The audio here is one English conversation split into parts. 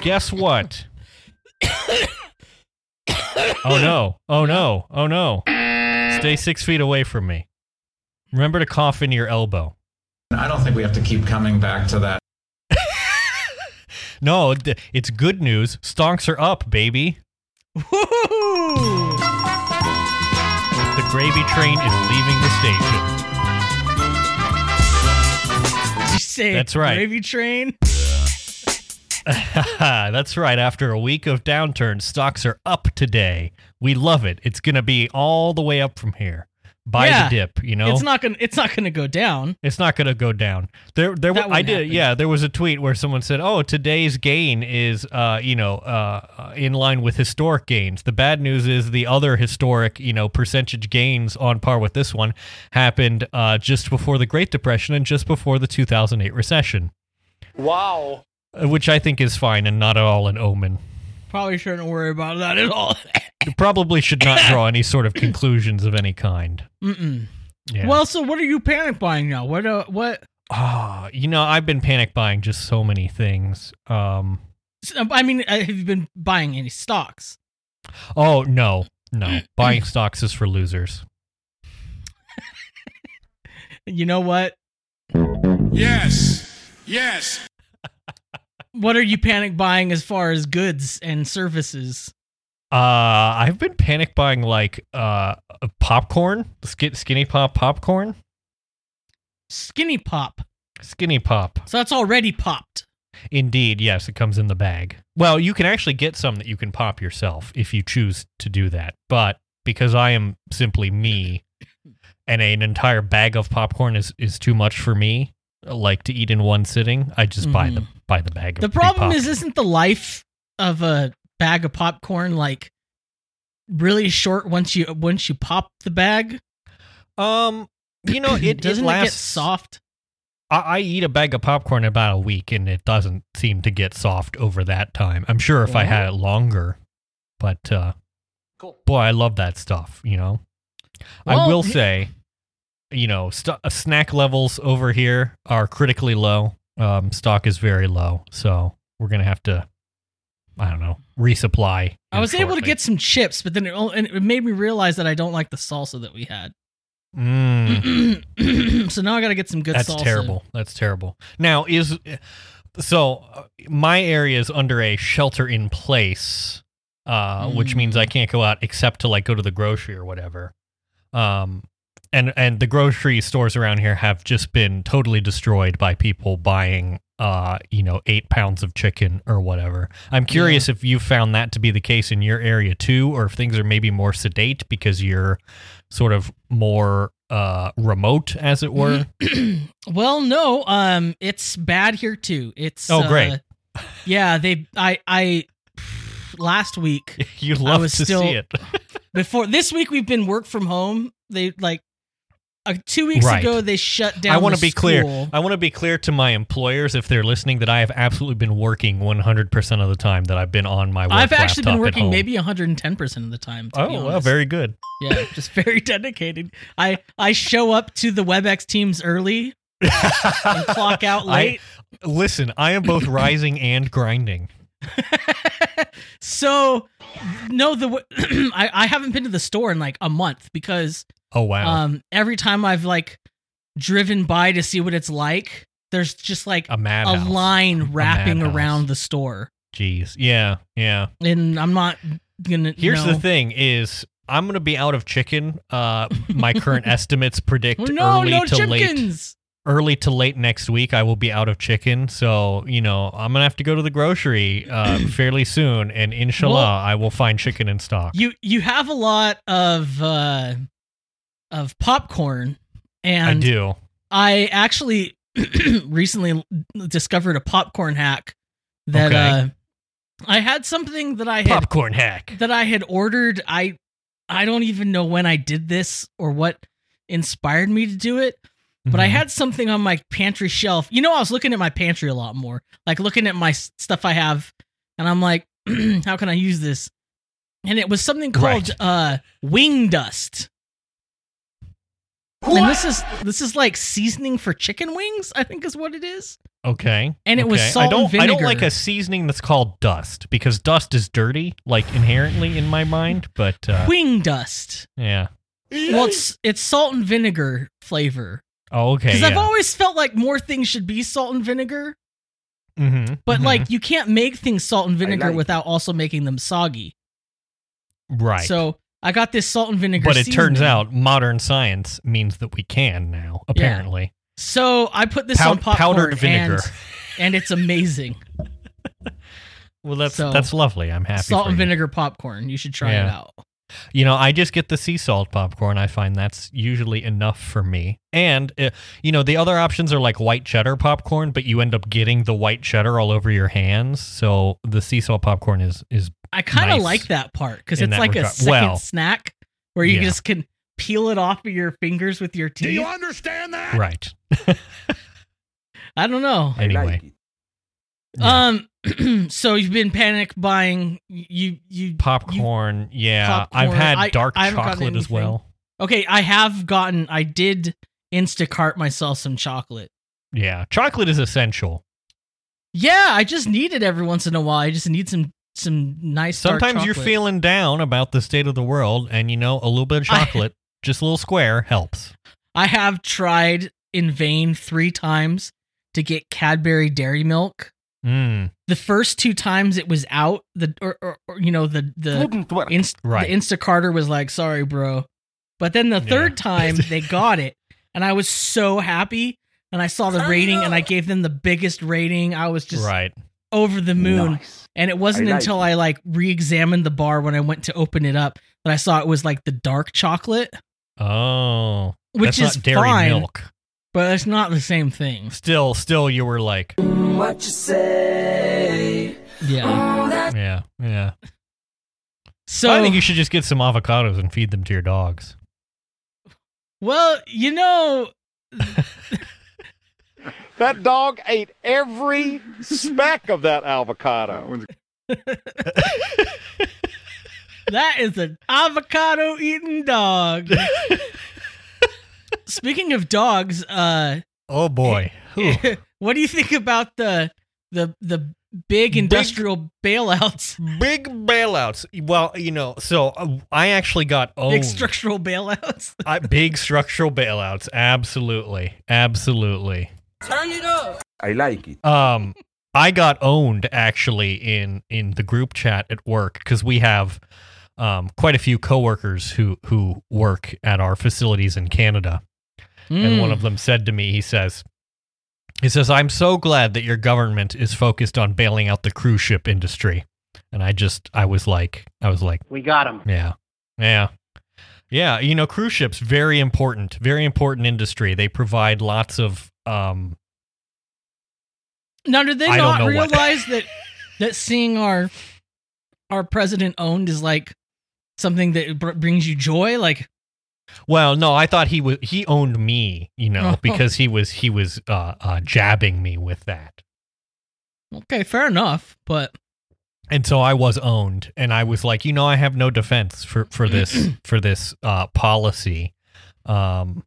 guess what? oh no! Oh no! Oh no! Stay six feet away from me. Remember to cough into your elbow. I don't think we have to keep coming back to that. No, it's good news. Stonks are up, baby. Woo! The gravy train is leaving the station. Did you say That's right. Gravy train? That's right. After a week of downturn, stocks are up today. We love it. It's going to be all the way up from here. Buy Yeah. the dip, you know? It's not gonna. It's not gonna go down. It's not going to go down. There, there. That I did. happen. Yeah, there was a tweet where someone said, "Oh, today's gain is, uh, you know, uh, uh, in line with historic gains." The bad news is the other historic, you know, percentage gains on par with this one happened uh, just before the Great Depression and just before the 2008 recession, Wow. Uh, which I think is fine and not at all an omen. Probably shouldn't worry about that at all. You probably should not draw any sort of conclusions of any kind. Mm-mm. Yeah. Well, so what are you panic buying now? What? Uh, what? Ah, you know, I've been panic buying just so many things. Um, I mean, uh, have you been buying any stocks? oh no, no, buying stocks is for losers. You know what? Yes. Yes. What are you panic buying as far as goods and services? Uh, I've been panic buying like uh popcorn, Sk- skinny pop popcorn, Skinny pop. skinny pop. So that's already popped. Indeed, yes, it comes in the bag. Well, you can actually get some that you can pop yourself if you choose to do that. But because I am simply me, and an entire bag of popcorn is is too much for me, like to eat in one sitting, I just buy the buy the bag. Of Mm-hmm. The problem is, isn't the life of a bag of popcorn like really short once you once you pop the bag? um, you know, it doesn't it it get soft? I, I eat a bag of popcorn in about a week, and it doesn't seem to get soft over that time. I'm sure if I had it longer, but uh, Cool. boy, I love that stuff. You know, I will he- say, you know, st- uh, snack levels over here are critically low. Um, stock is very low, so we're gonna have to, I don't know, resupply. I was able to get some chips, but then it, and it made me realize that I don't like the salsa that we had. Mm. so now I got to get some good That's salsa. terrible. That's terrible. Now is so uh, my area is under a shelter in place, uh, which means Mm. I can't go out except to like go to the grocery or whatever. Um, and and the grocery stores around here have just been totally destroyed by people buying uh you know eight pounds of chicken or whatever i'm curious if you found that to be the case in your area too or if things are maybe more sedate because you're sort of more uh remote as it were well, no, um, it's bad here too. It's Oh, uh, great. yeah, they I I last week you love to still- see it before this week we've been work from home. They like uh, two weeks Right. ago they shut down. I want to be clear. I want to be clear to my employers if they're listening that I have absolutely been working 100% of the time that I've been on my work I've actually been working maybe 110 percent of the time. To Oh, well, very good. yeah, just very dedicated. I I show up to the WebEx teams early and clock out I- late. Listen, I am both rising and grinding. so no, the I, I haven't been to the store in like a month because Oh wow. um every time I've like driven by to see what it's like, there's just like a a line wrapping madhouse. around the store, Jeez. Yeah, yeah. and I'm not gonna. Here's no. the thing is I'm going to be out of chicken. Uh my current estimates predict no, early no to late early to late next week I will be out of chicken. So, you know, I'm going to have to go to the grocery uh, fairly soon and inshallah Well- I will find chicken in stock. You you have a lot of uh of popcorn, and I do. I actually recently discovered a popcorn hack that Okay. uh I had something that I had Popcorn hack. that I had ordered. I I don't even know when I did this or what inspired me to do it, but I Mhm. had something on my pantry shelf. You know, I was looking at my pantry a lot more, like looking at my stuff I have, and I'm like, how can I use this? And it was something called Right. uh wing dust. And this is this is like seasoning for chicken wings, I think is what it is. Okay. And it was salt I don't and I don't like a seasoning that's called dust because dust is dirty, like inherently in my mind. But uh, wing dust. yeah. Well, it's it's salt and vinegar flavor. Oh, okay. Because Yeah. I've always felt like more things should be salt and vinegar, mm-hmm, but like you can't make things salt and vinegar like it. without also making them soggy. right. So I got this salt and vinegar. but it turns out modern science means that we can now. Apparently, Yeah. So I put this Pow- on popcorn powdered vinegar. and, and it's amazing. well, that's So, that's lovely. I'm happy. salt and you. vinegar popcorn. You should try it out. You know, I just get the sea salt popcorn. I find that's usually enough for me. And uh, you know, the other options are like white cheddar popcorn, but you end up getting the white cheddar all over your hands. So the sea salt popcorn is is I kind of Nice like that part because it's that like a second Well, snack where you yeah. just can peel it off of your fingers with your teeth. Do you understand that? right. I don't know. Anyway. Yeah. Um, so you've been panic buying you you popcorn. yeah, popcorn. I've had I- dark I haven't chocolate as well. Okay, I have gotten. I did Instacart myself some chocolate. Yeah, chocolate is essential. Yeah, I just need it every once in a while. I just need some some nice. dark Sometimes you're feeling down about the state of the world, and you know a little bit of I- chocolate, just a little square, helps. I have tried in vain three times to get Cadbury Dairy Milk. Mm, The first two times it was out, the or, or, or, you know the the Wouldn't work. inst, Right. the Instacarter was like, "Sorry, bro." But then the third Yeah. time they got it, and I was so happy. And I saw the rating, and I gave them the biggest rating. I was just right. Over the moon. Nice. And it wasn't I like until it. I like re-examined the bar when I went to open it up that I saw it was like the dark chocolate, Oh, which that's is not dairy fine, milk. but it's not the same thing. Still, still, you were like, what you say? Yeah. yeah, yeah. So I think you should just get some avocados and feed them to your dogs. well, you know, That dog ate every speck of that avocado. that is an avocado eating dog. Speaking of dogs, uh Oh boy. Whew. what do you think about the the the big industrial bailouts? Big bailouts. Well, you know, so uh, I actually got owned. Big structural bailouts. I, big structural bailouts. Absolutely. Absolutely. I like it. Um, I got owned actually in in the group chat at work because we have um quite a few coworkers who who work at our facilities in Canada, and Hmm. one of them said to me, he says. He says, I'm so glad that your government is focused on bailing out the cruise ship industry. And I just, I was like, I was like, We got him. Yeah. Yeah. Yeah, you know, cruise ships very important, very important industry. They provide lots of um Now, did they I not realize that that seeing our our president owned is like something that br- brings you joy? Like, well, no, I thought he was he owned me, you know, Oh. because he was he was uh, uh jabbing me with that. okay, fair enough, but And so I was owned and I was like, you know, I have no defense for for this for this uh policy. Um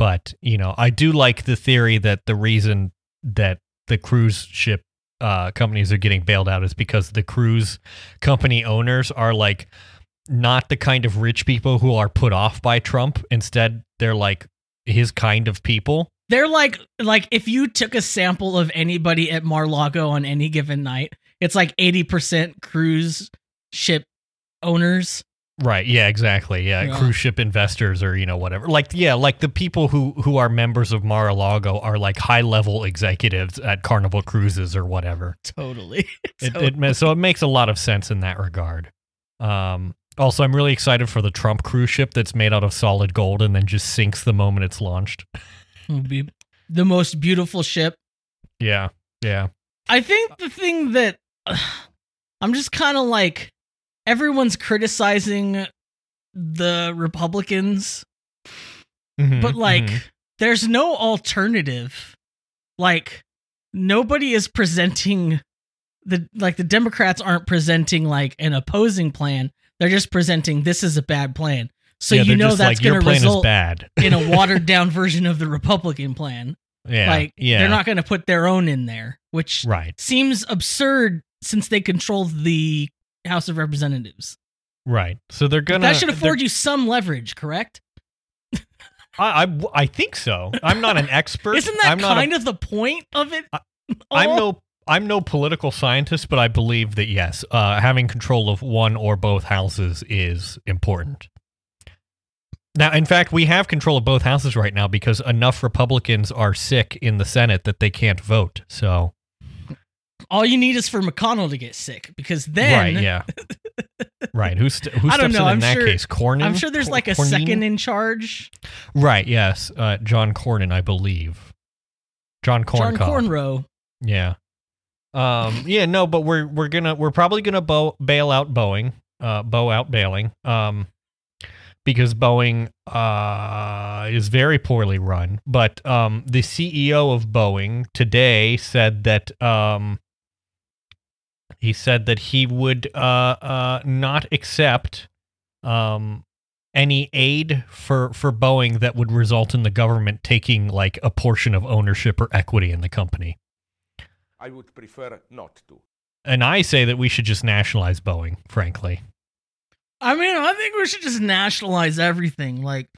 but, you know, I do like the theory that the reason that the cruise ship uh companies are getting bailed out is because the cruise company owners are like not the kind of rich people who are put off by Trump. Instead, they're like his kind of people. they're like like if you took a sample of anybody at Mar-Lago on any given night, it's like eighty percent cruise ship owners. Right. Yeah, exactly. Yeah. Yeah. Cruise ship investors or, you know, whatever. Like, yeah, like the people who, who are members of Mar-a-Lago are like high level executives at Carnival Cruises or whatever. Totally. It, So- it, so it makes a lot of sense in that regard. Um, also, I'm really excited for the Trump cruise ship that's made out of solid gold and then just sinks the moment it's launched. It'll be the most beautiful ship Yeah. Yeah. I think the thing that I'm just kind of like everyone's criticizing the Republicans, Mhm, but like mhm. there's no alternative. Like nobody is presenting the like the Democrats aren't presenting like an opposing plan. They're just presenting this is a bad plan. So Yeah, you know that's like, going to result bad. in a watered down version of the Republican plan. Yeah. like yeah. they're not going to put their own in there, which right. seems absurd since they control the House of Representatives. Right. So they're gonna that should afford you some leverage, correct? I, I I think so. I'm not an expert. Isn't that I'm not a- kind of the point of it? I'm no I'm no political scientist, but I believe that yes, uh, having control of one or both houses is important. Now, in fact, we have control of both houses right now because enough Republicans are sick in the Senate that they can't vote. So, All you need is for McConnell to get sick because then right, yeah, right. Who's st- who I don't steps know, in, I'm that sure- case? Cornyn. I'm sure there's Cor- like a Cornyn? second in charge. Right. Yes, uh, John Cornyn, I believe. John Corncob. John Cornrow. Yeah. Um. Yeah. No. But we're we're gonna we're probably gonna bow, bail out Boeing. Uh. Bow out bailing. Um. Because Boeing uh is very poorly run, but um the CEO of Boeing today said that um he said that he would uh uh not accept um any aid for for Boeing that would result in the government taking like a portion of ownership or equity in the company. I would prefer not to. And I say that we should just nationalize Boeing, frankly. I mean, I think we should just nationalize everything. Like,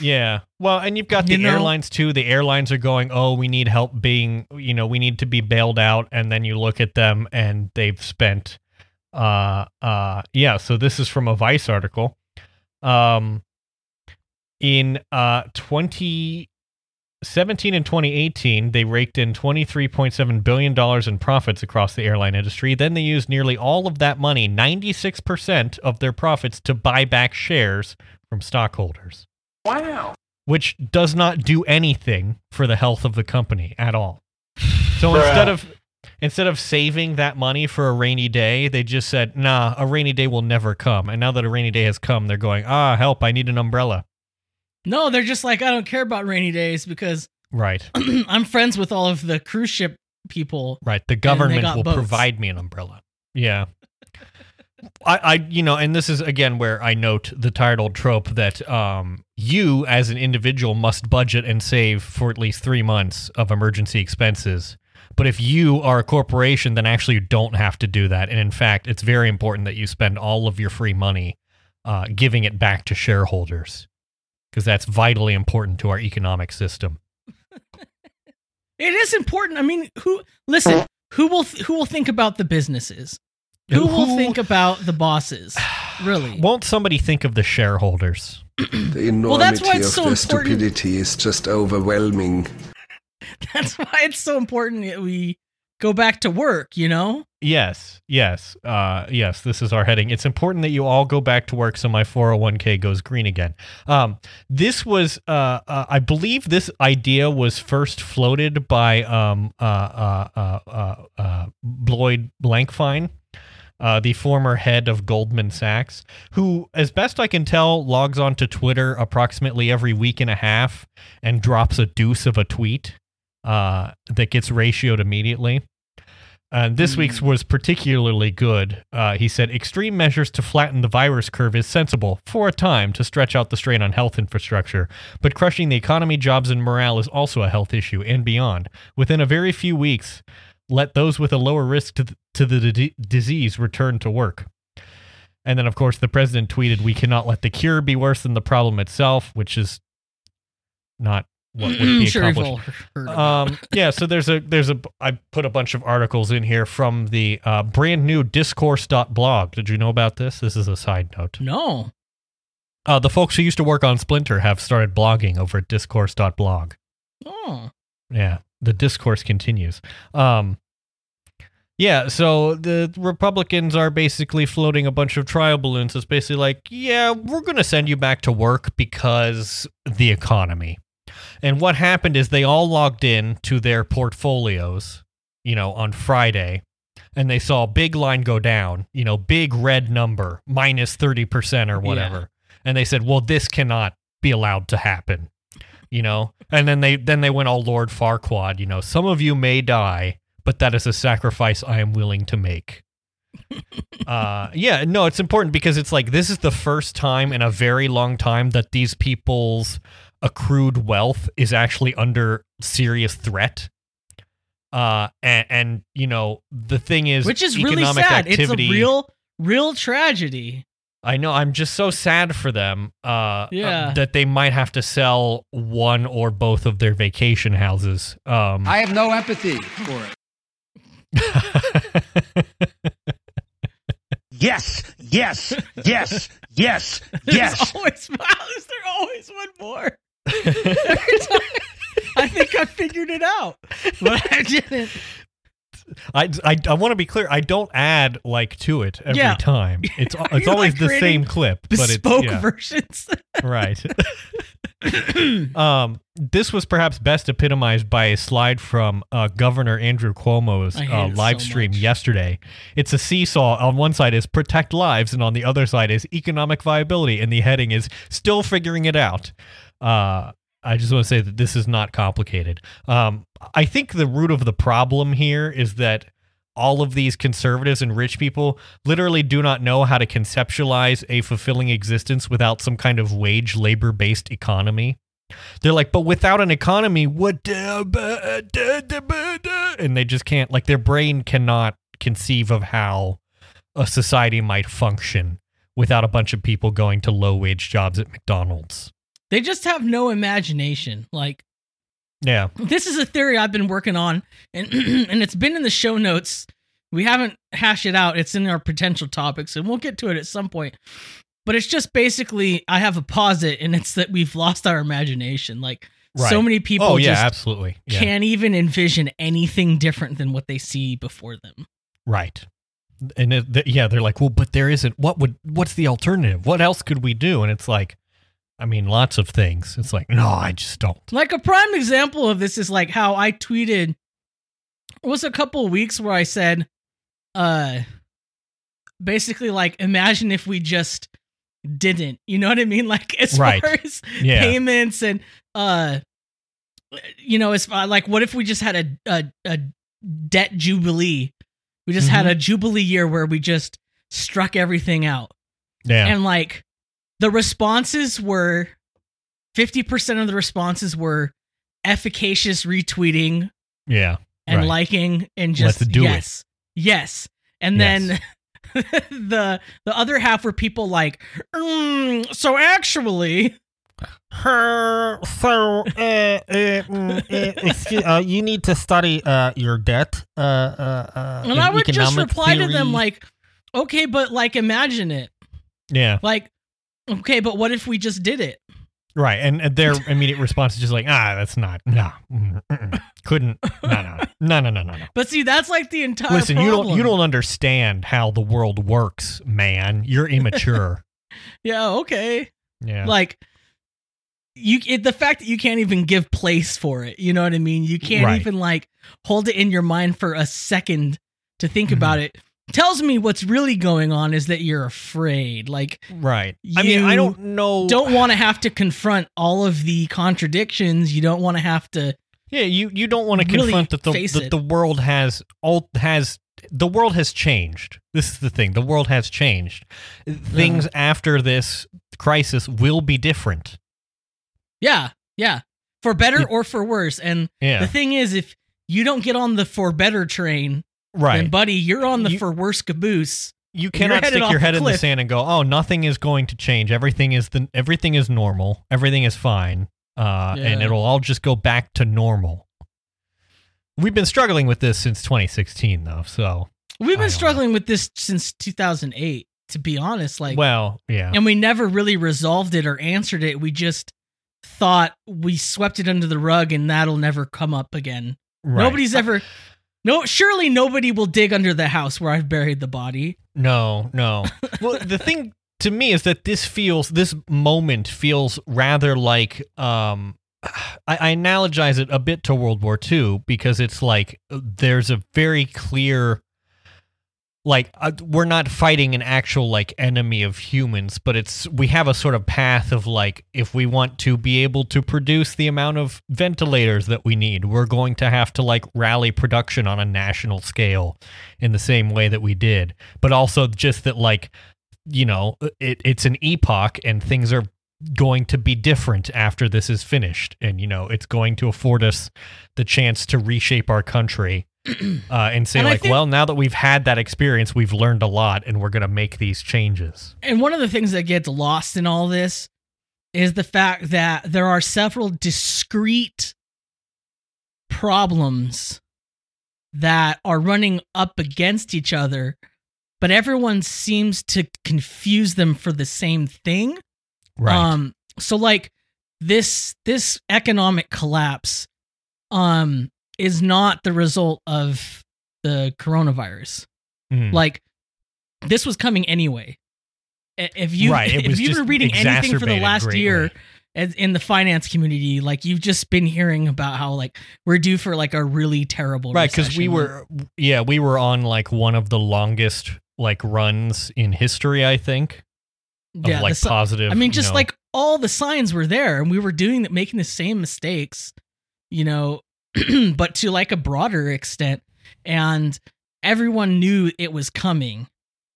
Yeah. Well, and you've got the You know- airlines too. The airlines are going, "Oh, we need help being, you know, we need to be bailed out." And then you look at them and they've spent uh uh yeah, so this is from a Vice article. Um in uh 2017 and 2018, they raked in 23.7 billion dollars in profits across the airline industry. Then they used nearly all of that money, 96% of their profits to buy back shares from stockholders Wow. which does not do anything for the health of the company at all. So instead of instead of saving that money for a rainy day, they just said, "Nah, a rainy day will never come." And now that a rainy day has come, they're going, "Ah, help, I need an umbrella." No, they're just like, I don't care about rainy days because Right. I'm friends with all of the cruise ship people. Right. The government will boats. provide me an umbrella. Yeah. I, I, you know, and this is again where I note the tired old trope that um, you as an individual must budget and save for at least three months of emergency expenses. But if you are a corporation, then actually you don't have to do that. And in fact, it's very important that you spend all of your free money uh, giving it back to shareholders because that's vitally important to our economic system. It is important. I mean, who listen? Who will who will think about the businesses? Who, will think about the bosses? Really? Won't somebody think of the shareholders? The enormity Well, that's why it's of so their important- stupidity is just overwhelming. That's why it's so important that we go back to work. You know? Yes, yes, uh, yes. This is our heading. It's important that you all go back to work so my 401k goes green again. Um, this was, uh, uh, I believe, this idea was first floated by um, uh, uh, uh, Lloyd Blankfein. The former head of Goldman Sachs, who, as best I can tell, logs onto Twitter approximately every week and a half and drops a deuce of a tweet uh, that gets ratioed immediately. And this week's was particularly good. Uh, he said, Extreme measures to flatten the virus curve is sensible for a time to stretch out the strain on health infrastructure, but crushing the economy, jobs, and morale is also a health issue and beyond. Within a very few weeks, let those with a lower risk to, th- to the d- disease return to work. And then, of course, the president tweeted, We cannot let the cure be worse than the problem itself, which is not what would be sure accomplished. Um, yeah, so there's a there's a I put a bunch of articles in here from the uh, brand new discourse.blog. Did you know about this? This is a side note. no. Uh, the folks who used to work on Splinter have started blogging over at discourse.blog. Oh. Yeah, the discourse continues. Um, yeah, so the Republicans are basically floating a bunch of trial balloons. It's basically like, yeah, we're going to send you back to work because the economy. And what happened is they all logged in to their portfolios, you know, on Friday, and they saw a big line go down, you know, big red number, minus 30% or whatever. And they said, well, this cannot be allowed to happen you know? And then they then they went all lord farquaad you know some of you may die but that is a sacrifice i am willing to make. Uh yeah no it's important because it's like this is the first time in a very long time that these people's accrued wealth is actually under serious threat. Uh, and, and you know the thing is, which is really sad. Activity, It's a real, real tragedy. I know. I'm just so sad for them. Uh, Yeah. uh, that they might have to sell one or both of their vacation houses. Um, I have no empathy for it. Yes, yes, yes, yes, yes. There's yes. always wow, is there always one more? I think I figured it out, but I didn't. I, I, I want to be clear. I don't add like to it every Yeah. time. It's it's always like, the same clip, but it's yeah, versions. right. um, this was perhaps best epitomized by a slide from uh, Governor Andrew Cuomo's uh, live so stream much. yesterday. It's a seesaw. On one side is protect lives, and on the other side is economic viability, and the heading is still figuring it out. Uh, I just want to say that this is not complicated. Um, I think the root of the problem here is that all of these conservatives and rich people literally do not know how to conceptualize a fulfilling existence without some kind of wage labor based economy. They're like, but without an economy, what? And they just can't, like, their brain cannot conceive of how a society might function without a bunch of people going to low wage jobs at McDonald's. They just have no imagination. Like Yeah. this is a theory I've been working on, and and it's been in the show notes. We haven't hashed it out. It's in our potential topics, and we'll get to it at some point. But it's just basically I have a posit, and it's that we've lost our imagination. Like so many people oh, yeah, just absolutely. Yeah. can't even envision anything different than what they see before them. Right. And it, th- yeah, they're like, well, but there isn't. What would? What's the alternative? What else could we do? And it's like, I mean, lots of things. It's like, no, I just don't. Like a prime example of this is like how I tweeted it was a couple of weeks where I said uh basically like imagine if we just didn't. You know what I mean? Like as Right. far as Yeah. payments and uh you know, as far, like what if we just had a a, a debt jubilee? We just had Mhm. a jubilee year where we just struck everything out. Yeah. And like the responses were 50% of the responses were efficacious retweeting yeah. and right. liking and just Let's do it. yes. Yes. And then the the other half were people like "Mm, so actually Her, so, uh, uh, uh, excuse, uh, you need to study uh, your debt. Uh, uh, uh, and I would just economic reply to them like okay but like imagine it Yeah. like okay but what if we just did it Right. And, and their immediate response is just like, ah, that's not, no, mm-mm. couldn't, no, no, no, no, no, no, but see that's like the entire Listen, you don't, you don't understand how the world works, man. You're immature. yeah okay yeah. like you it, the fact that you can't even give place for it you know what i mean you can't Right. even like hold it in your mind for a second to think Mhm. about it tells me what's really going on is that you're afraid like right. I mean, I don't know. don't want to have to confront all of the contradictions you don't want to have to Yeah, you you don't want to really confront that the that it. the world has all has the world has changed. This is the thing. The world has changed. Things Uh-huh. after this crisis will be different. yeah yeah for better or for worse and Yeah. the thing is if you don't get on the for better train right. then buddy you're on the You- for worse caboose you cannot stick your head in the sand and go, "Oh, nothing is going to change. Everything is the everything is normal. Everything is fine." Uh, and it'll all just go back to normal. We've been struggling with this since 2016 though. So, We've been struggling with this since 2008, to be honest. Like, well, yeah. and we never really resolved it or answered it. We just thought we swept it under the rug, and that'll never come up again. Right. Nobody's ever. No, surely nobody will dig under the house where I've buried the body. No, no. well, the thing to me is that this feels this moment feels rather like um I, I analogize it a bit to World War II because it's like there's a very clear like uh, we're not fighting an actual like enemy of humans but it's we have a sort of path of like if we want to be able to produce the amount of ventilators that we need we're going to have to like rally production on a national scale in the same way that we did. But also just that like you know it, it's an epoch and things are going to be different after this is finished. And you know it's going to afford us the chance to reshape our country uh, and say And like think- well now that we've had that experience we've learned a lot and we're going to make these changes And one of the things that gets lost in all this is the fact that there are several discrete problems that are running up against each other, but everyone seems to confuse them for the same thing. right Um so like this this economic collapse um is not the result of the coronavirus. Mhm. Like this was coming anyway. If you Right, if you've been reading anything for the last year greatly. in the finance community, like you've just been hearing about how like we're due for like a really terrible right because we were yeah we were on like one of the longest like runs in history i think of yeah, like si- positive I mean, you just know- like all the signs were there, and we were doing that, making the same mistakes, you know, but to like a broader extent, and everyone knew it was coming,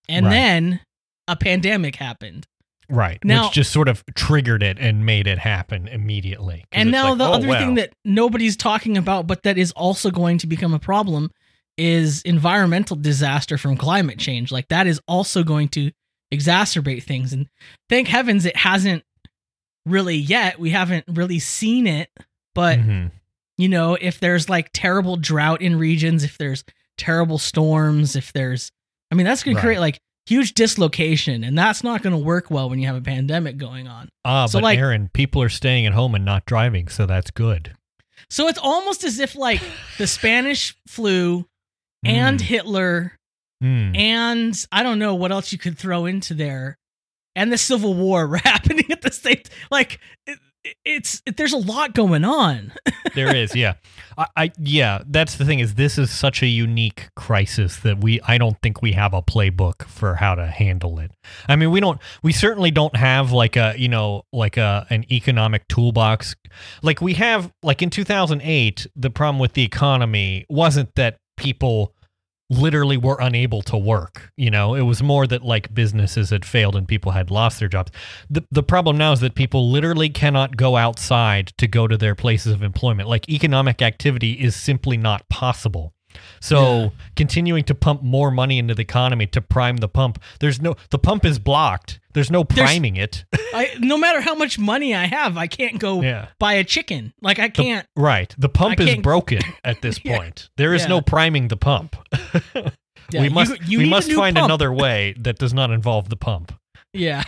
and Right. then a pandemic happened, right now- which just sort of triggered it and made it happen immediately. and now like, the oh, other thing that nobody's talking about, but that is also going to become a problem, is environmental disaster from climate change. Like that is also going to exacerbate things, and thank heavens it hasn't really yet. We haven't really seen it, but. Mhm. You know, if there's like terrible drought in regions, if there's terrible storms, if there's, I mean, that's going Right. to create like huge dislocation, and that's not going to work well when you have a pandemic going on. ah So, but like- aaron people are staying at home and not driving so that's good So it's almost as if like the Spanish flu and Mm. Hitler Mm. and I don't know what else you could throw into there, and the Civil War were happening at the same. Like it's there's a lot going on. there is yeah. I, I yeah that's the thing is this is such a unique crisis that we i don't think we have a playbook for how to handle it. I mean we don't we certainly don't have like a you know like a an economic toolbox. Like we have like in 2008 the problem with the economy wasn't that people literally were unable to work you know it was more that like businesses had failed and people had lost their jobs the the problem now is that people literally cannot go outside to go to their places of employment. Like economic activity is simply not possible. So continuing to pump more money into the economy to prime the pump, there's no the pump is blocked. There's no There's- priming it. I no matter how much money I have, I can't go Yeah. buy a chicken. Like I can't. right. The pump is broken at this Yeah. point. There is Yeah. no priming the pump. Yeah, we must you we must find pump. another way that does not involve the pump. Yeah.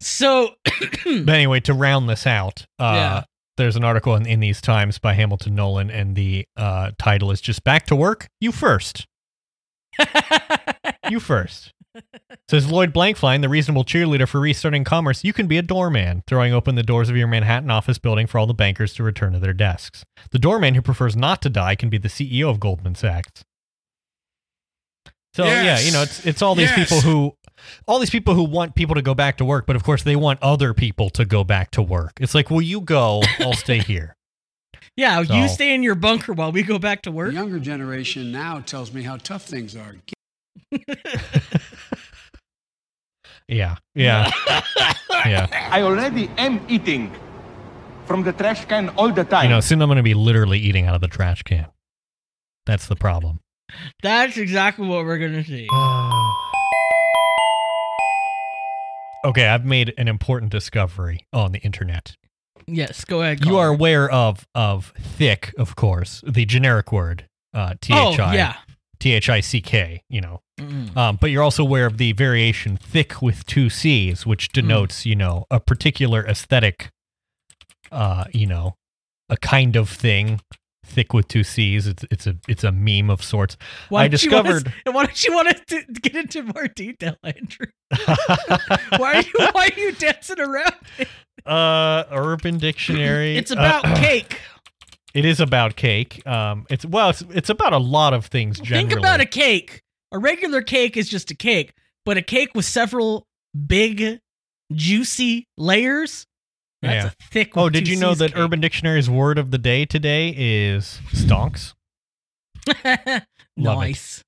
so But anyway, to round this out, uh, Yeah. There's an article in, in these times by Hamilton Nolan, and the uh, title is just "Back to Work." You first. You first. Says Lloyd Blankfein, the reasonable cheerleader for restarting commerce, you can be a doorman, throwing open the doors of your Manhattan office building for all the bankers to return to their desks. The doorman who prefers not to die can be the CEO of Goldman Sachs. So yeah, you know, it's it's all these Yes. people who all these people who want people to go back to work, but of course they want other people to go back to work. It's like, well, you go, I'll stay here. yeah, you stay in your bunker while we go back to The work. younger generation now tells me how tough things are. Yeah, yeah, yeah. I already am eating from the trash can all the time. You know, soon I'm going to be literally eating out of the trash can. That's the problem. That's exactly what we're gonna see. okay, I've made an important discovery on the internet. Yes, go ahead. You are aware of of thick, of course, the generic word, uh, T H Oh I yeah. T H I C K. You know, Mm. um, but you're also aware of the variation thick with two C's, which denotes, you know, a particular aesthetic, uh, you know, a kind of thing. Thick with two C's. It's it's a it's a meme of sorts. Why I want us- Why don't you want to get into more detail, Andrew? Why are you Why are you dancing around? uh, Urban Dictionary. It's about uh, cake. It is about cake. Um, it's well, it's it's about a lot of things. Generally, Think about a cake. A regular cake is just a cake, but a cake with several big, juicy layers. That's Yeah. a thick. Oh, did you know that cake. Urban Dictionary's word of the day today is stonks? Love it. nice.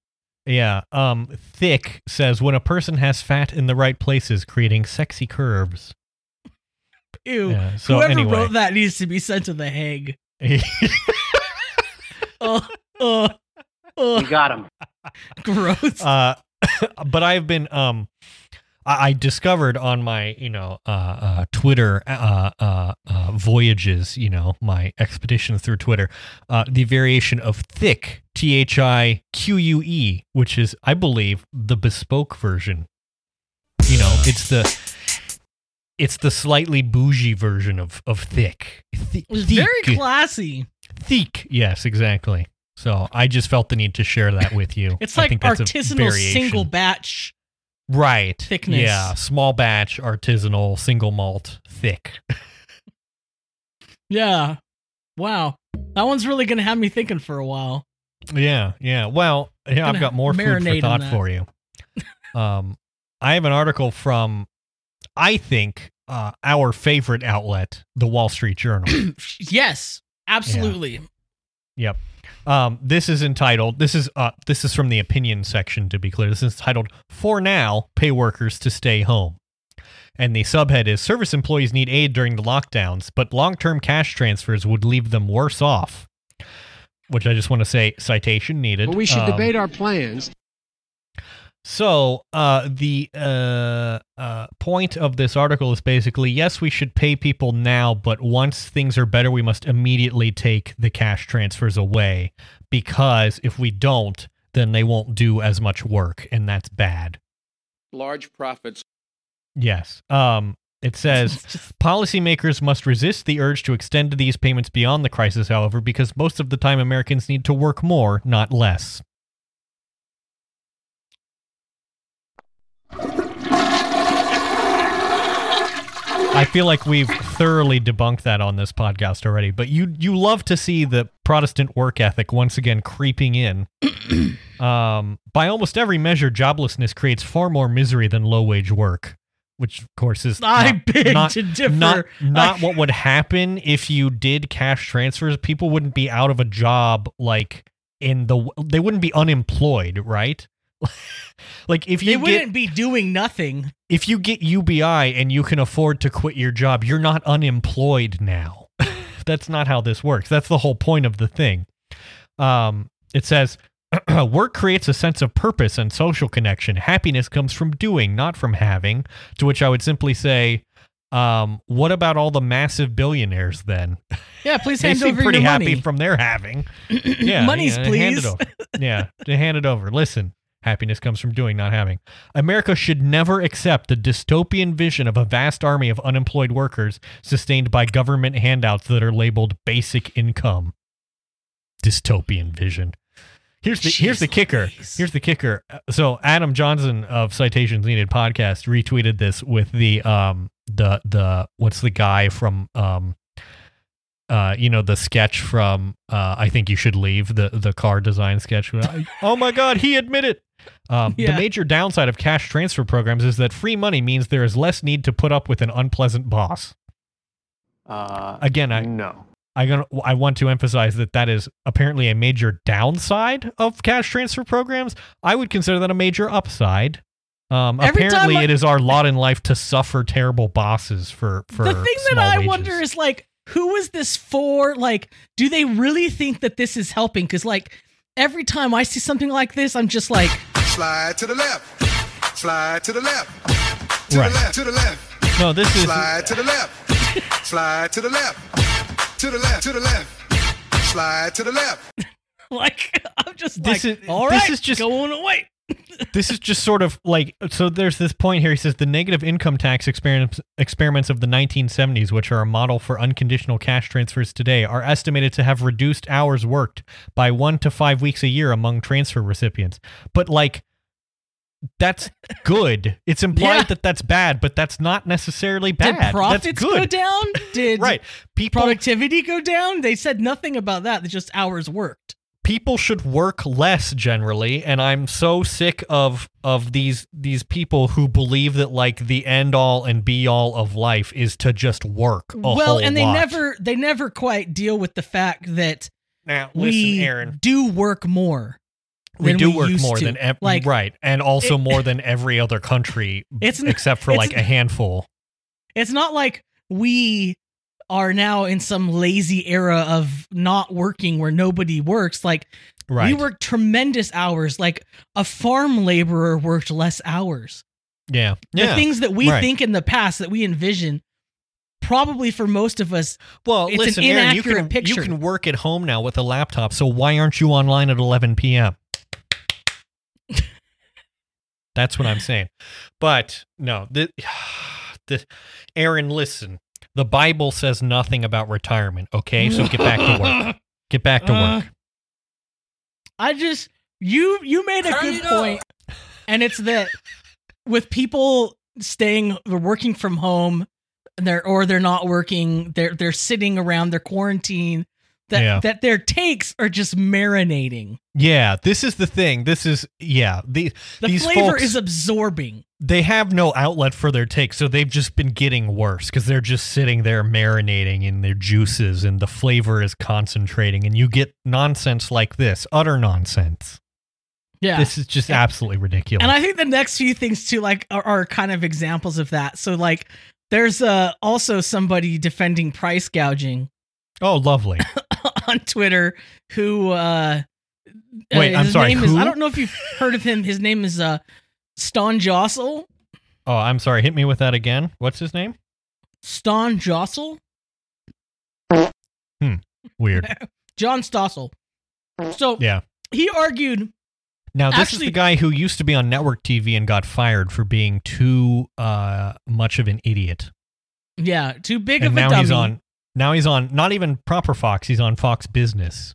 Yeah. Um, thick says when a person has fat in the right places, creating sexy curves. Ew. Yeah, so Whoever anyway. wrote that needs to be sent to the Hague. Oh, oh, oh. got him. Gross. uh, but I've been um, I, I discovered on my you know uh, uh Twitter uh, uh uh voyages you know my expedition through Twitter uh the variation of thick T H I Q U E which is I believe the bespoke version. You know, it's the it's the slightly bougie version of of thick. Thi- it was very classy. Thick. Yes, exactly. So I just felt the need to share that with you. It's I like think that's a artisanal single batch. Right thickness. Yeah, small batch, artisanal, single malt, thick. Yeah. Wow. That one's really going to have me thinking for a while. yeah, yeah. Well, yeah, I've got more food for thought for you. um, I have an article from, I think, uh, our favorite outlet, the Wall Street Journal. yes, absolutely. Yep. Um, this is entitled. This is uh, this is from the opinion section. To be clear, this is titled "For Now, Pay Workers to Stay Home," and the subhead is "Service employees need aid during the lockdowns, but long-term cash transfers would leave them worse off." Which I just want to say, citation needed. But we should Um, debate our plans. So, uh, the uh, uh, point of this article is basically yes, we should pay people now, but once things are better, we must immediately take the cash transfers away because if we don't, then they won't do as much work, and that's bad. Large profits. Yes. Um, it says policymakers must resist the urge to extend these payments beyond the crisis, however, because most of the time Americans need to work more, not less. I feel like we've thoroughly debunked that on this podcast already, but you you love to see the Protestant work ethic once again creeping in. um, by almost every measure, joblessness creates far more misery than low wage work, which of course is I not, beg not, to differ. not not what would happen if you did cash transfers. People wouldn't be out of a job like in the they wouldn't be unemployed, right? like if They you wouldn't get be doing nothing. if you get UBI and you can afford to quit your job, you're not unemployed now. That's not how this works. That's the whole point of the thing. Um, it says work creates a sense of purpose and social connection. Happiness comes from doing, not from having. To which I would simply say, um, what about all the massive billionaires then? Yeah, please they hand seem over pretty your happy money. from their having. Yeah, Monies, yeah, Hand it please. over. Yeah, to hand it over. Listen, happiness comes from doing, not having. America should never accept the dystopian vision of a vast army of unemployed workers sustained by government handouts that are labeled basic income. Dystopian vision. Here's the here's the kicker. Here's the kicker. So Adam Johnson of Citations Needed podcast retweeted this with the um the the what's the guy from um uh you know the sketch from uh I think you should leave the the car design sketch. oh my god, he admitted. Um, Yeah. The major downside of cash transfer programs is that free money means there is less need to put up with an unpleasant boss. Uh, Again, I no. I gonna I want to emphasize that that is apparently a major downside of cash transfer programs. I would consider that a major upside. Um, Every time apparently, I- it is our lot in life to suffer terrible bosses for for. the thing that I wages. wonder is like, who is this for? Like, do they really think that this is helping? Because like every time I see something like this, I'm just like, Slide to the left. Slide to the left. To right. The left. To the left. no, this is Slide to the left. Slide to the left. To the left. To the left. Slide to the left. like I'm just This like, is- all this right, is just- going away. This is just sort of like so there's this point here he says the negative income tax experiments experiments of the 1970s which are a model for unconditional cash transfers today are estimated to have reduced hours worked by 1 to 5 weeks a year among transfer recipients but like that's good it's implied Yeah. that that's bad but that's not necessarily bad Did profits go down? Did right people productivity go down? They said nothing about that. They just hours worked. People should work less generally and i'm so sick of of these these people who believe that like the end all and be all of life is to just work a well, whole and they lot. never they never quite deal with the fact that now listen we aaron do work more. we do we work more to. than ev- like right and also it- more than every other country It's except for it's like a handful It's not like we are now in some lazy era of not working where nobody works. Like Right. we work tremendous hours. Like a farm laborer worked less hours. yeah. The Yeah. things that we right. think in the past that we envision, probably for most of us, Well, It's an listen, Aaron, you inaccurate can picture. you can work at home now with a laptop. So why aren't you online at 11 p.m.? That's what I'm saying. But no, the, the Aaron, listen. The Bible says nothing about retirement. Okay, so get back to work. Get back to Uh, work. I just you you made a Turn good it up. point, and it's that with people staying working from home, they're or they're not working, they're they're sitting around, they're quarantined. That Yeah. that their takes are just marinating. Yeah, this is the thing. This is yeah. The, The these flavor folks, is absorbing. they have no outlet for their takes, so they've just been getting worse because they're just sitting there marinating in their juices, and the flavor is concentrating, and you get nonsense like this, utter nonsense. Yeah. This is just absolutely ridiculous. And I think the next few things too, like, are, are kind of examples of that. So, like, there's uh also somebody defending price gouging oh, lovely. on Twitter who uh Wait, uh, I'm his sorry, Name is, I don't know if you've heard of him. His name is uh Ston Jossel. Oh, I'm sorry. Hit me with that again. What's his name? Ston Jossel? Hmm. Weird. John Stossel. So Yeah. he argued Now this is the guy who used to be on network TV and got fired for being too uh, much of an idiot. yeah, too big and of a now dummy. he's on. Now he's on. Not even proper Fox. He's on Fox Business.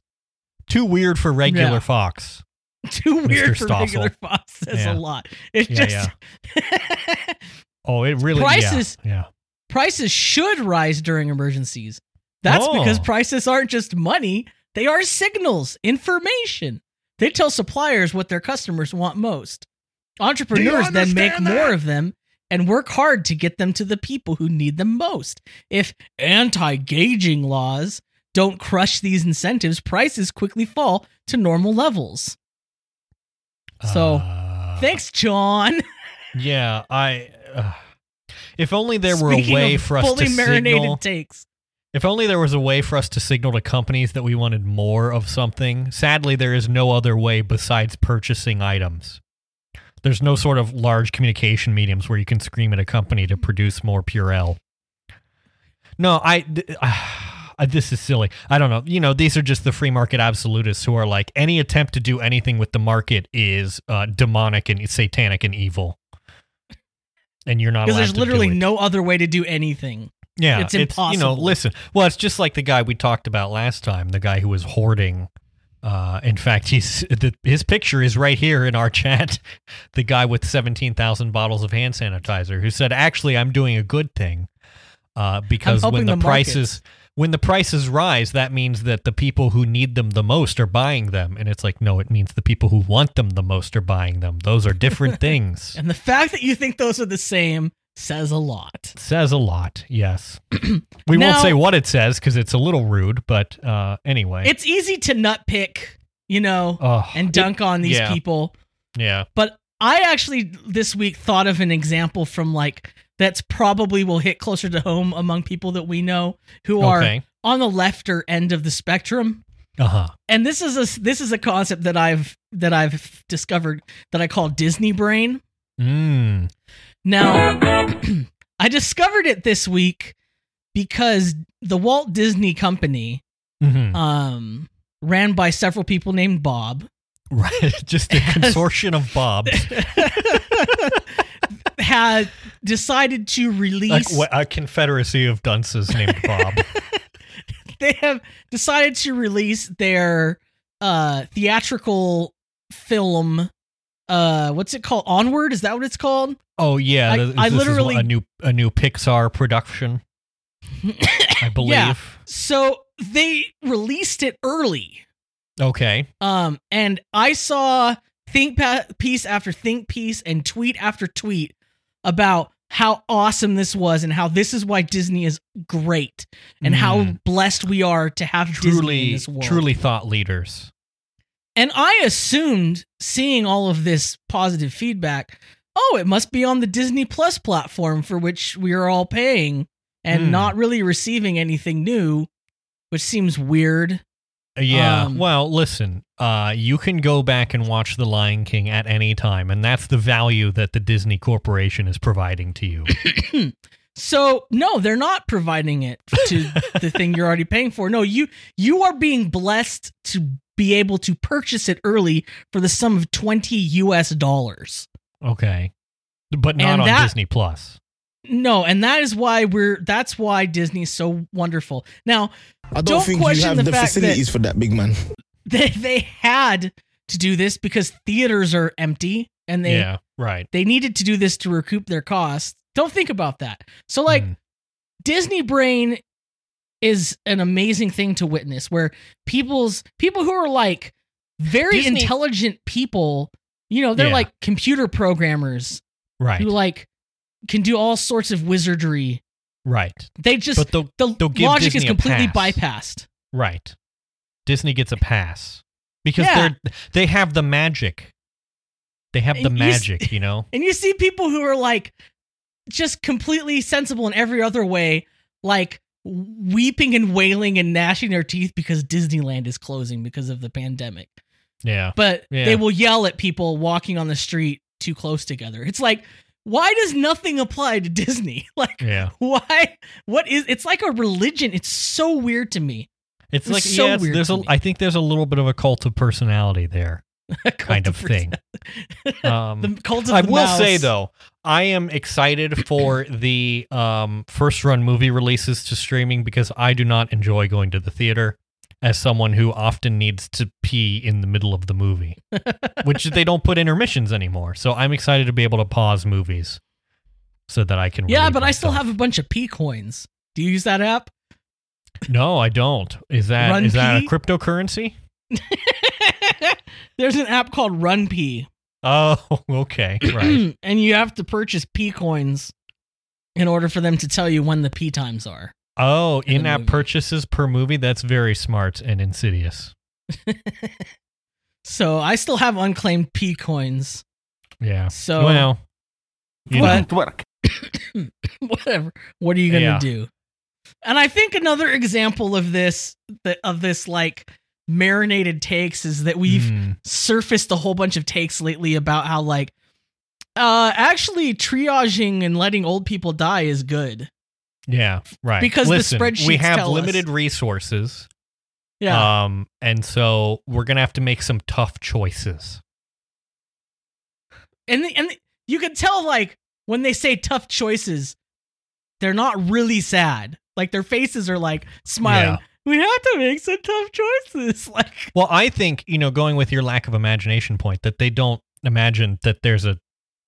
Too weird for regular Yeah. Fox. too weird for regular Fox says Yeah. a lot. It's Yeah, just Oh, it really. Prices- Yeah. prices should rise during emergencies. That's oh. because Oh. prices aren't just money, they are signals, information. They tell suppliers what their customers want most. Entrepreneurs then make understand more of them and work hard to get them to the people who need them most. If anti gauging laws don't crush these incentives, prices quickly fall to normal levels. So, Uh, Thanks, John. Yeah, I. Uh, if only there were a way for us fully to marinated signal. takes. If only there was a way for us to signal to companies that we wanted more of something. Sadly, there is no other way besides purchasing items. There's no sort of large communication mediums where you can scream at a company to produce more Purell. No, I. uh, this is silly. I don't know. You know, these are just the free market absolutists who are like any attempt to do anything with the market is uh, demonic and satanic and evil. And you're not Because there's literally it. no other way to do anything. Yeah, It's impossible. You know, listen. Well, it's just like the guy we talked about last time, the guy who was hoarding. Uh, in fact, he's the, his picture is right here in our chat. The guy with seventeen thousand bottles of hand sanitizer, who said, "Actually, I'm doing a good thing, uh, because when the, the prices when the prices rise, that means that the people who need them the most are buying them." And it's like, no, it means the people who want them the most are buying them. Those are different things. And the fact that you think those are the same says a lot. says a lot. Yes, we Now- won't say what it says because it's a little rude. But uh, anyway, It's easy to nut pick, you know, oh, and dunk on these yeah. people. yeah. But I actually this week thought of an example from like that's probably will hit closer to home among people that we know who are Okay. on the lefter end of the spectrum. Uh huh. And this is a this is a concept that I've that I've discovered that I call Disney brain. Mm. Now, I discovered it this week because the Walt Disney Company, hmm um, ran by several people named Bob, Right. Just a consortium of Bobs. had decided to release. wh- a confederacy of dunces named Bob. they have decided to release their uh, theatrical film. Uh, what's it called? Onward? Is that what it's called? Oh yeah. I- th- I this is literally- a new a new Pixar production. I believe. Yeah. So they released it early. Okay. Um, and I saw think pa- piece after think piece and tweet after tweet about how awesome this was and how this is why Disney is great and how Mm. blessed we are to have Disney in Truly, this world. truly thought leaders. And I assumed seeing all of this positive feedback, oh, it must be on the Disney Plus platform for which we are all paying and Hmm. not really receiving anything new, which seems weird. Yeah. Um, well, listen, uh, you can go back and watch The Lion King at any time, and that's the value that the Disney Corporation is providing to you. So no, they're not providing it to the thing you're already paying for. No, you you are being blessed to be able to purchase it early for the sum of 20 US dollars. okay. But not And on that- Disney Plus. No, and that is why we're that's why Disney's so wonderful. Now, I don't, Don't think you have the the, fact that- facilities for that, big man. they they had to do this because theaters are empty and they yeah, right. they needed to do this to recoup their costs. Don't think about that. So like Mm. Disney Brain is an amazing thing to witness where people's people who are like very Disney- intelligent people, you know, they're Yeah. like computer programmers Right. who like can do all sorts of wizardry. right. They just But they'll, the they'll logic is Disney a completely bypassed. Right. Disney gets a pass because Yeah. they're they have the magic. They have the And you s- magic, you know. And you see people who are like just completely sensible in every other way, like weeping and wailing and gnashing their teeth because Disneyland is closing because of the pandemic. Yeah. But Yeah. they will yell at people walking on the street too close together. It's like, why does nothing apply to Disney? Like, Yeah. why? What is? It's like a religion. It's so weird to me. It's It's like so yeah, it's- weird there's a. I think there's a little bit of a cult of personality there kind of thing. Um the cult of I the will say though, I am excited for the um, first run movie releases to streaming because I do not enjoy going to the theater as someone who often needs to pee in the middle of the movie, which they don't put intermissions anymore. So I'm excited to be able to pause movies so that I can. Yeah, but I still have a bunch of P coins. Do you use that app? No, I don't. Is that Run is that a cryptocurrency? There's an app called RunPee. Oh, okay, right. and you have to purchase P coins in order for them to tell you when the P times are. Oh, in, in-app purchases per movie. That's very smart and insidious. So I still have unclaimed P coins. Yeah. So well, you know. But- work. whatever. What are you gonna Yeah. do? And I think another example of this that of this like marinated takes is that we've Mm. surfaced a whole bunch of takes lately about how like uh actually triaging and letting old people die is good. Yeah, right. Because the Listen, we spreadsheets have tell us. limited resources. Yeah. Um, and so we're gonna have to make some tough choices. and the, and the, you can tell like when they say tough choices, they're not really sad. Like their faces are like smiling. Yeah. We have to make some tough choices. Like Well, I think you know, going with your lack of imagination point, that they don't imagine that there's a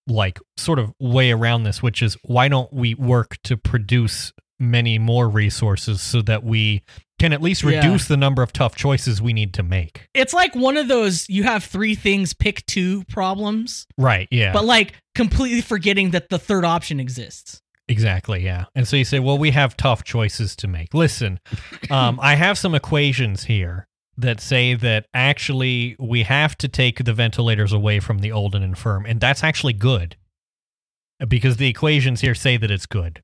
like sort of way around this, which is why don't we work to produce many more resources so that we can at least Yeah. reduce the number of tough choices we need to make. it's like one of those you have three things, pick two problems, Right. Yeah. but like completely forgetting that the third option exists. Exactly, yeah. And so you say, well, we have tough choices to make. Listen, um, I have some equations here that say that actually we have to take the ventilators away from the old and infirm, and that's actually good because the equations here say that it's good.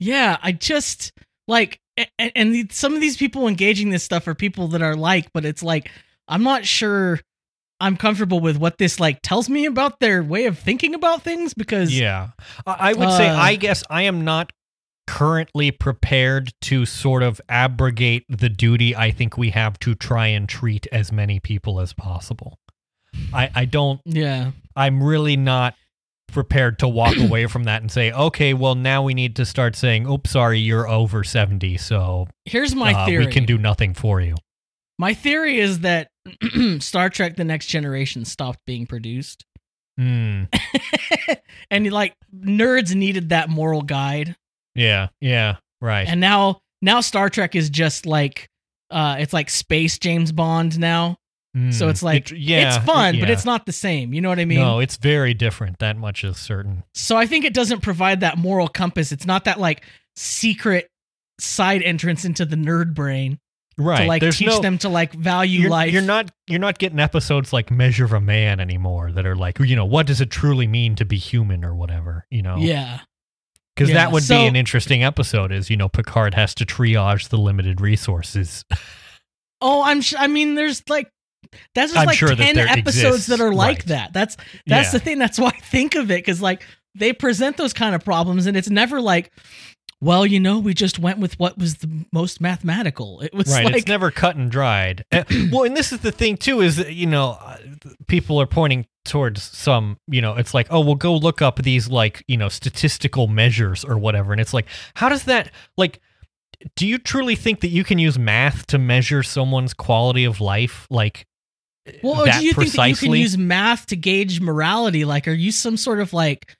Yeah, I just like a- a- and some of these people engaging this stuff are people that are like, but it's like I'm not sure I'm comfortable with what this like tells me about their way of thinking about things because Yeah. I, I would say, Uh, I guess I am not currently prepared to sort of abrogate the duty I think we have to try and treat as many people as possible. I, I don't yeah. I'm really not prepared to walk away from that and say, okay, well now we need to start saying, "Oops, sorry, you're over 70, so Here's my uh, theory. we can do nothing for you." My theory is that Star Trek: The Next Generation stopped being produced, Hmm. and like nerds needed that moral guide, Yeah, yeah, right. and now now Star Trek is just like uh, it's like space James Bond now. So Hmm. it's like It- yeah, it's fun, it- but it's not the same. You know what I mean? no, it's very different. That much is certain. So I think it doesn't provide that moral compass. It's not that like secret side entrance into the nerd brain Right. to like There's teach no- them to like value You're, life. you're not you're not getting episodes like Measure of a Man anymore that are like, you know, what does it truly mean to be human or whatever, you know? Yeah. Because Yeah, that would so- be an interesting episode. Is you know Picard has to triage the limited resources. Oh, I'm. Sh- I mean, there's like that's just I'm like sure ten there episodes exists, that are like right. that. That's that's Yeah. the thing. That's why I think of it because like they present those kind of problems, and it's never like, well, you know, we just went with what was the most mathematical. It was right. like, it's never cut and dried. Well, and this is the thing too. Is that, you know uh, people are pointing towards some. You know, it's like oh, we'll go look up these like you know statistical measures or whatever, and it's like how does that like. Do you truly think that you can use math to measure someone's quality of life? Like, well, do you think that you can use math to gauge morality? Like, are you some sort of like,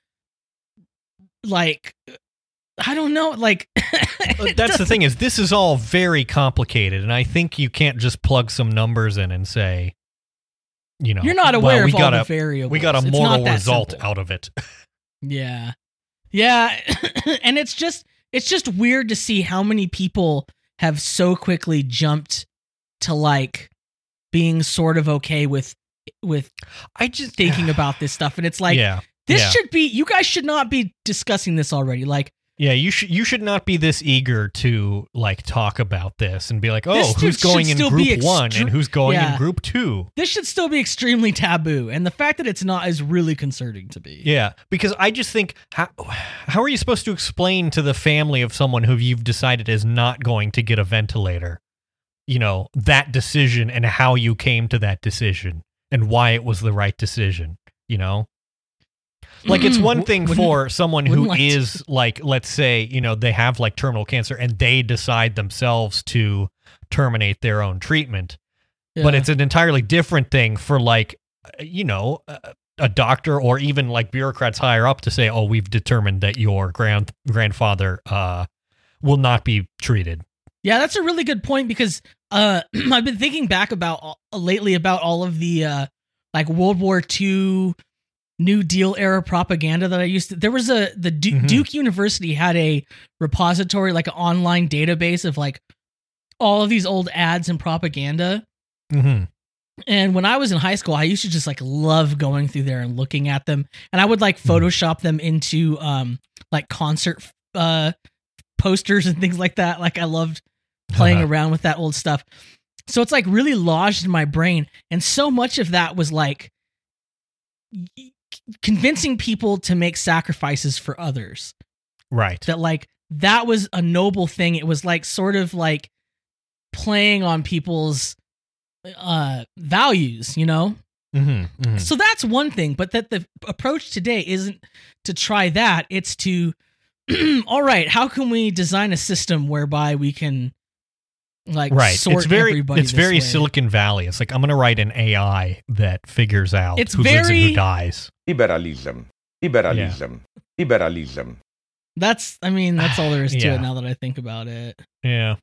like, I don't know, like. Uh, That's the thing is this is all very complicated, and I think you can't just plug some numbers in and say, you know, You're not well, aware we of all got the a, variables. We got a moral result simple. out of it. Yeah. Yeah. and it's just it's just weird to see how many people have so quickly jumped to like being sort of okay with with I just thinking about this stuff and it's like yeah, this yeah. should be you guys should not be discussing this already like yeah. You should you should not be this eager to like talk about this and be like, oh, This who's should- going should in group be one and who's going Yeah. in group two. this should still be extremely taboo and the fact that it's not is really concerning to me Yeah, because I just think how how are you supposed to explain to the family of someone who you've decided is not going to get a ventilator, you know, that decision and how you came to that decision and why it was the right decision, you know? Like it's one thing Wouldn't- for someone who wouldn't like to- is like let's say, you know, they have like terminal cancer and they decide themselves to terminate their own treatment. But Yeah. it's an entirely different thing for like uh, you know a, a doctor or even like bureaucrats higher up to say oh we've determined that your grand grandfather uh will not be treated. Yeah, that's a really good point because uh, I've been thinking back about lately about all of the uh, like World War II New Deal era propaganda that I used to. There was a the du- Mhm. Duke University had a repository, like an online database of like all of these old ads and propaganda. mm-hmm. And when I was in high school, I used to just like love going through there and looking at them. And I would like Photoshop them into um like concert uh posters and things like that. Like I loved playing around with that old stuff. So it's like really lodged in my brain. And so much of that was like convincing people to make sacrifices for others. right That like that was a noble thing. It was like sort of like playing on people's uh values, you know? mm-hmm. So that's one thing, but that the approach today isn't to try that. It's to, all right, how can we design a system whereby we can, like, right sort it's very everybody it's very way? silicon valley it's like i'm gonna write an ai that figures out It's who lives and very- who dies Liberalism. Liberalism. Liberalism. That's, I mean, that's all there is to Yeah. it now that I think about it. yeah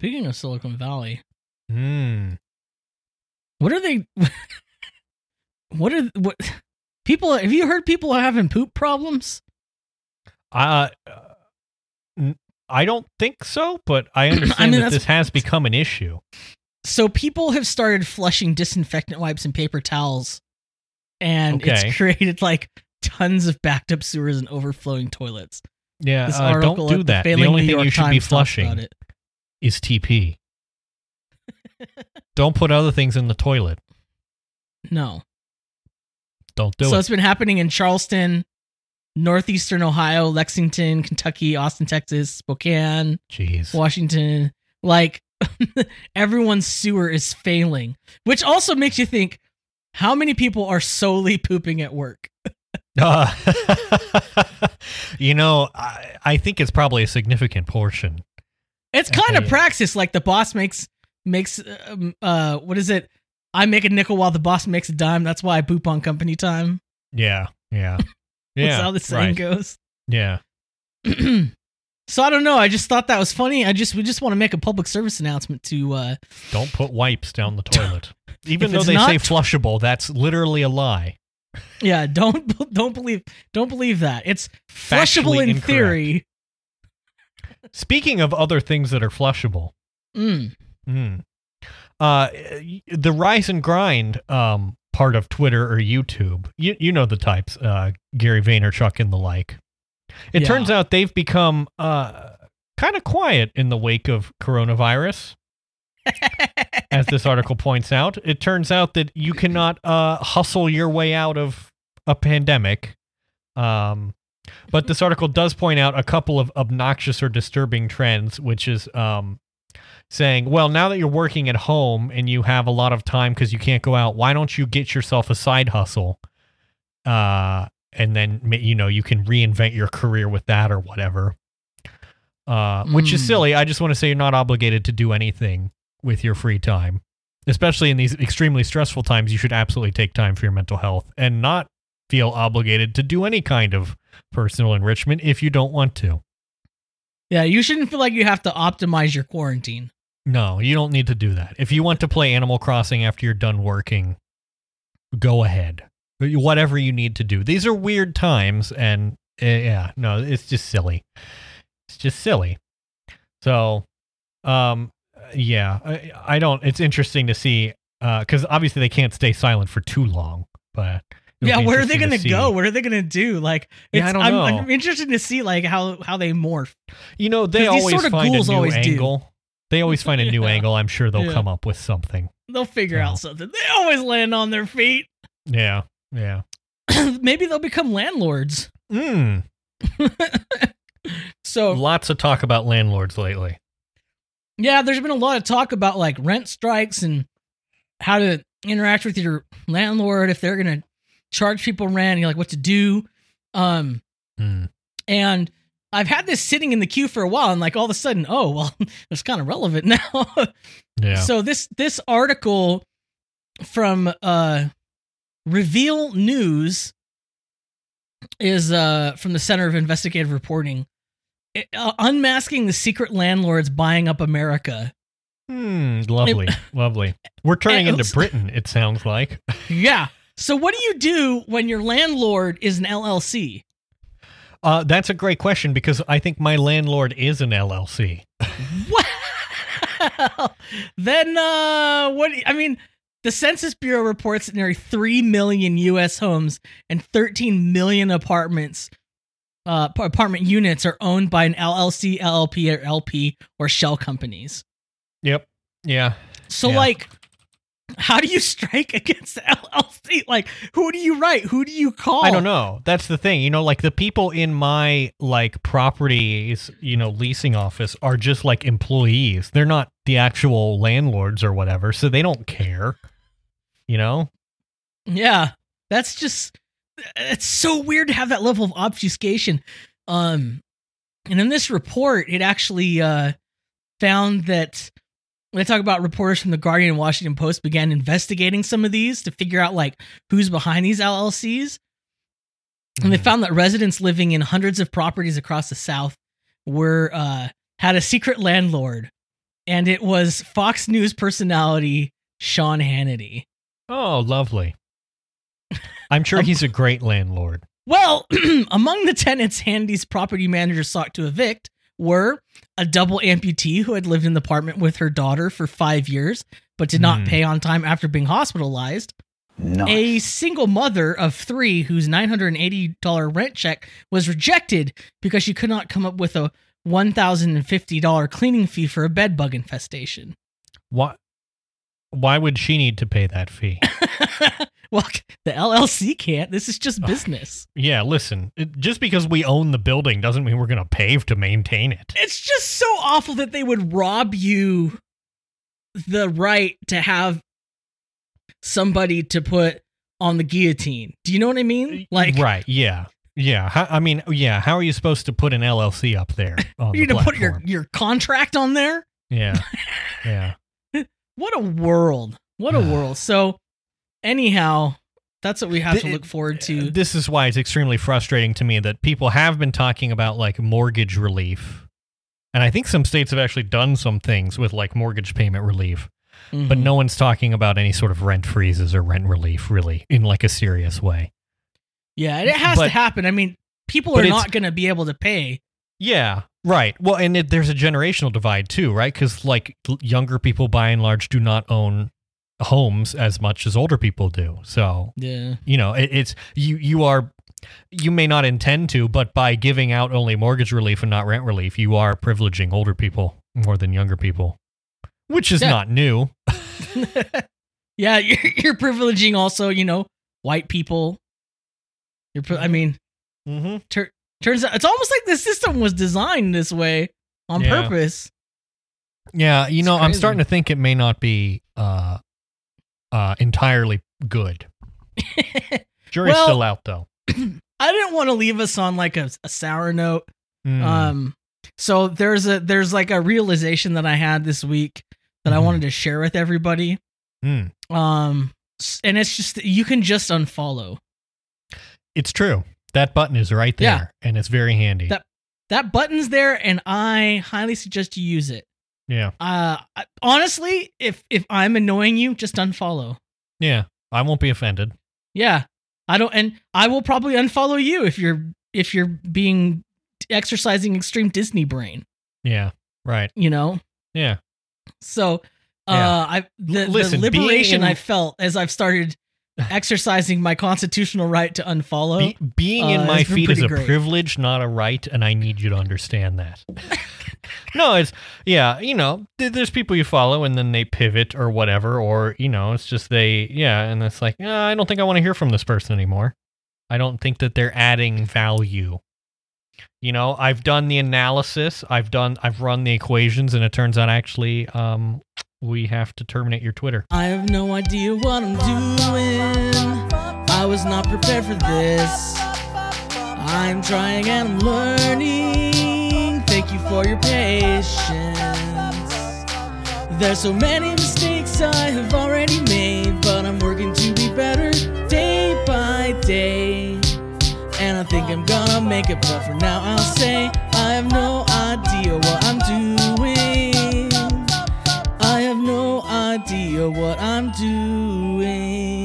Speaking of Silicon Valley, mm. what are they? what are what people? Have you heard people are having poop problems? Uh, i don't think so but i understand mean, that this has become an issue So people have started flushing disinfectant wipes and paper towels, and Okay. it's created like tons of backed up sewers and overflowing toilets. yeah uh, don't do that the failing only New thing York you should be Times about flushing is TP. Don't put other things in the toilet. No. Don't do so it. So it's been happening in Charleston, northeastern Ohio, Lexington, Kentucky, Austin, Texas, Spokane, Jeez. Washington. Like everyone's sewer is failing, which also makes you think how many people are solely pooping at work? Uh, you know, I, I think it's probably a significant portion. It's kind of praxis. Like the boss makes makes um, uh what is it? I make a nickel while the boss makes a dime. That's why I poop on company time. Yeah. Yeah. That's Yeah. how the saying right. goes. Yeah. so I don't know. I just thought that was funny. I just we just want to make a public service announcement to uh Don't put wipes down the toilet. Even though they not- say flushable, that's literally a lie. yeah, don't don't believe don't believe that. It's Factually flushable in incorrect. theory. Speaking of other things that are flushable, Mm. Mm. Uh, the Rise and Grind um, part of Twitter or YouTube. You you know the types, uh, Gary Vaynerchuk and the like. It Yeah. turns out they've become uh, kind of quiet in the wake of coronavirus. As this article points out, it turns out that you cannot uh, hustle your way out of a pandemic. Um, but this article does point out a couple of obnoxious or disturbing trends, which is um, saying, well, now that you're working at home and you have a lot of time because you can't go out, why don't you get yourself a side hustle? Uh, and then, you know, you can reinvent your career with that or whatever. Uh, which is Mm. silly. I just want to say you're not obligated to do anything with your free time. Especially in these extremely stressful times, you should absolutely take time for your mental health and not feel obligated to do any kind of personal enrichment if you don't want to. Yeah, you shouldn't feel like you have to optimize your quarantine. No, you don't need to do that. If you want to play Animal Crossing after you're done working, go ahead. Whatever you need to do. These are weird times, and uh, yeah, no, it's just silly. It's just silly. So, um, yeah, I, I don't. It's interesting to see because obviously they can't stay silent for too long. But yeah, where are they going to go? What are they going to do? Like, Yeah, it's, I don't I'm. I'm interested to see like how how they morph. You know, they always sort of find a ghouls new always do. They always find a new Yeah. angle. I'm sure they'll Yeah. come up with something. They'll figure Yeah. out something. They always land on their feet. Yeah, yeah. Maybe they'll become landlords. Mm. So Lots of talk about landlords lately. yeah, there's been a lot of talk about like rent strikes and how to interact with your landlord if they're gonna charge people rent, know, like what to do. Um, Mm. and I've had this sitting in the queue for a while, and like all of a sudden, oh well, it's kind of relevant now. Yeah. So this this article from uh Reveal News is uh from the Center of Investigative Reporting. It- uh, unmasking the secret landlords buying up America. Hmm, lovely, lovely. We're turning into Britain, it sounds like. Yeah. So what do you do when your landlord is an LLC? Uh, that's a great question because I think my landlord is an LLC. Well, then uh what I mean, the Census Bureau reports that nearly 3 million US homes and 13 million apartments uh apartment units are owned by an LLC, LLP or LP or shell companies. Yep. Yeah. So Yeah. like how do you strike against the LLC? Like who do you write? Who do you call? I don't know. That's the thing. You know, like the people in my like properties, you know, leasing office are just like employees. They're not the actual landlords or whatever, so they don't care. You know? Yeah, that's just it's so weird to have that level of obfuscation. Um, and in this report, it actually uh found that they talk about reporters from the Guardian and Washington Post began investigating some of these to figure out like who's behind these LLCs. And they found that residents living in hundreds of properties across the South were uh, had a secret landlord, and it was Fox News personality Sean Hannity. Oh, lovely. I'm sure he's a great landlord. Well, among the tenants Hannity's property manager sought to evict were a double amputee who had lived in the apartment with her daughter for five years, but did not Hmm. pay on time after being hospitalized. A single mother of three whose $980 rent check was rejected because she could not come up with a $1,050 cleaning fee for a bed bug infestation. Why why would she need to pay that fee? well, the LLC can't. This is just business. yeah, listen. It, just because we own the building doesn't mean we're going to pave to maintain it. It's just so awful that they would rob you the right to have somebody to put on the guillotine. Do you know what I mean? Like, right, yeah. Yeah, how, I mean, yeah, how are you supposed to put an LLC up there you the to put your, your contract on there? Yeah. Yeah. What a world. What a world. So, anyhow, that's what we have to look forward to. This is why it's extremely frustrating to me that people have been talking about like mortgage relief. And I think some states have actually done some things with like mortgage payment relief, but Mhm. no one's talking about any sort of rent freezes or rent relief really in like a serious way. Yeah, and it has to happen. I mean, people are not going to be able to pay. Yeah, right. Well, and it, there's a generational divide too, right? Because like younger people, by and large, do not own homes as much as older people do. So Yeah. you know it, it's you you are you may not intend to, but by giving out only mortgage relief and not rent relief, you are privileging older people more than younger people, which is Yeah. not new. yeah, you're, you're privileging also, you know, white people. You're, I mean, Mm-hmm. tur- turns out it's almost like the system was designed this way on Yeah. purpose. Yeah, you It's know, I'm starting to think it may not be uh uh entirely good. Jury's Well- still out though. I didn't want to leave us on like a, a sour note. Mm. Um, so there's a there's like a realization that I had this week that I Mhm. wanted to share with everybody. Mm. Um, and it's just you can just unfollow. It's true. That button is right there Yeah. and it's very handy. That- That button's there, and I highly suggest you use it. Yeah. Uh, honestly, if if I'm annoying you, just unfollow. Yeah. I won't be offended. Yeah, I don't, and I will probably unfollow you if you're if you're being exercising extreme Disney brain. Yeah. Right. You know, Yeah. so uh, Yeah. I the, listen, the liberation in- I felt as I've started exercising my constitutional right to unfollow. Be- being in uh, my it's been feed is a great. privilege, not a right, and I need you to understand that. no, it's yeah, you know, th- there's people you follow and then they pivot or whatever, or you know, it's just they yeah, and it's like, "Uh, I don't think I want to hear from this person anymore. I don't think that they're adding value. You know, I've done the analysis, I've done I've run the equations, and it turns out actually um we have to terminate your Twitter. I have no idea what I'm doing. I was not prepared for this. I'm trying and I'm learning. Thank you for your patience. There's so many mistakes I have already made, but I'm working to be better day by day. And I think I'm gonna make it, but for now I'll say I have no idea what I'm doing. I have no idea what I'm doing.